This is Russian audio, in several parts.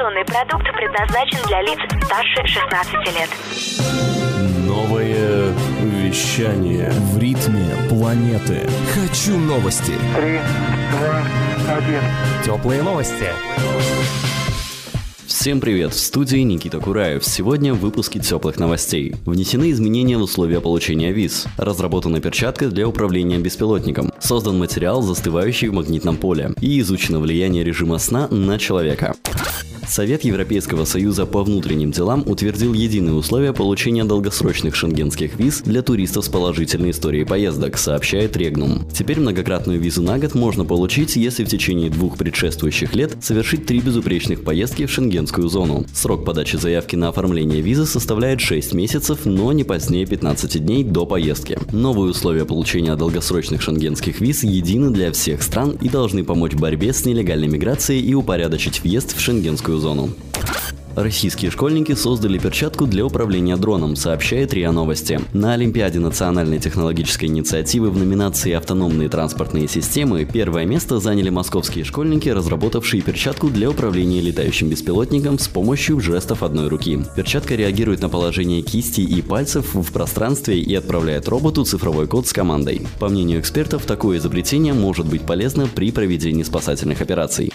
Информационный продукт предназначен для лиц старше 16 лет. Новое вещание в ритме планеты. Хочу новости. Три, два, один. Теплые новости. Всем привет, в студии Никита Кураев. Сегодня в выпуске теплых новостей. Внесены изменения в условия получения виз. Разработана перчатка для управления беспилотником. Создан материал, застывающий в магнитном поле. И изучено влияние режима сна на человека. Совет Европейского Союза по внутренним делам утвердил единые условия получения долгосрочных шенгенских виз для туристов с положительной историей поездок, сообщает Регнум. Теперь многократную визу на год можно получить, если в течение двух предшествующих лет совершить три безупречных поездки в шенгенскую зону. Срок подачи заявки на оформление визы составляет 6 месяцев, но не позднее 15 дней до поездки. Новые условия получения долгосрочных шенгенских виз едины для всех стран и должны помочь в борьбе с нелегальной миграцией и упорядочить въезд в шенгенскую зону. Российские школьники создали перчатку для управления дроном, сообщает РИА Новости. На Олимпиаде национальной технологической инициативы в номинации «Автономные транспортные системы» первое место заняли московские школьники, разработавшие перчатку для управления летающим беспилотником с помощью жестов одной руки. Перчатка реагирует на положение кисти и пальцев в пространстве и отправляет роботу цифровой код с командой. По мнению экспертов, такое изобретение может быть полезно при проведении спасательных операций.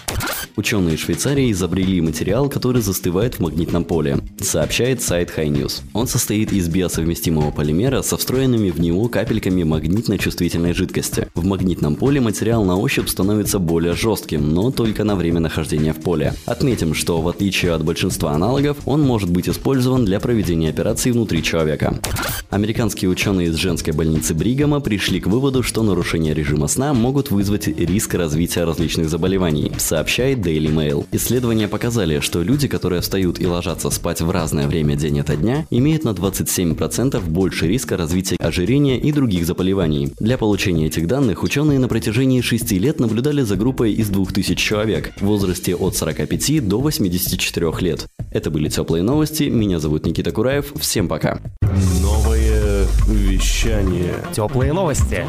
Ученые Швейцарии изобрели материал, который застывает в магнитном поле, сообщает сайт High News. Он состоит из биосовместимого полимера со встроенными в него капельками магнитно-чувствительной жидкости. В магнитном поле материал на ощупь становится более жестким, но только на время нахождения в поле. Отметим, что в отличие от большинства аналогов, он может быть использован для проведения операций внутри человека. Американские ученые из женской больницы Бригама пришли к выводу, что нарушения режима сна могут вызвать риск развития различных заболеваний, сообщает Daily Mail. Исследования показали, что люди, которые встают и ложатся спать в разное время день ото дня, имеют на 27% больше риска развития ожирения и других заболеваний. Для получения этих данных ученые на протяжении 6 лет наблюдали за группой из 2000 человек в возрасте от 45 до 84 лет. Это были теплые новости. Меня зовут Никита Кураев. Всем пока. Новое вещание. Теплые новости.